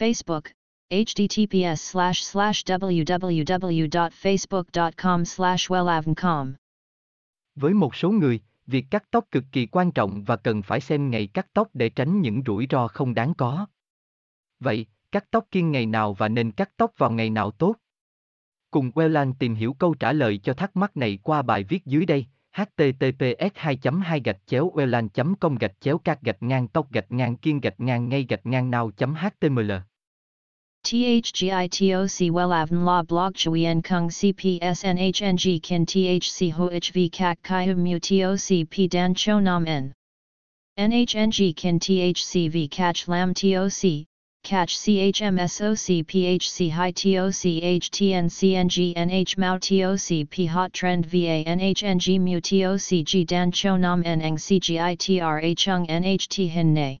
Facebook, https slash slash www.facebook.com slash wellavncom. Với một số người, việc cắt tóc cực kỳ quan trọng và cần phải xem ngày cắt tóc để tránh những rủi ro không đáng có. Vậy, cắt tóc kiêng ngày nào và nên cắt tóc vào ngày nào tốt? Cùng Wellan tìm hiểu câu trả lời cho thắc mắc này qua bài viết dưới đây https 2 2 gạch chéo welan com gạch chéo các gạch ngang tóc gạch ngang kiên gạch ngang ngay gạch ngang nào html THGITOC Wellavn La Blog Chuyen Kung CPS NHNG Kin THC Ho HV Kak Kai Mu TOC P Dan Cho Nam N. NHNG Kin THC V Catch Lam TOC catch CHMSOC PHC High TOC NH Mao TOC P Hot Trend VA NHNG Mu TOC G Dan Cho Nam Neng CGITRA Chung NHT Hin Nay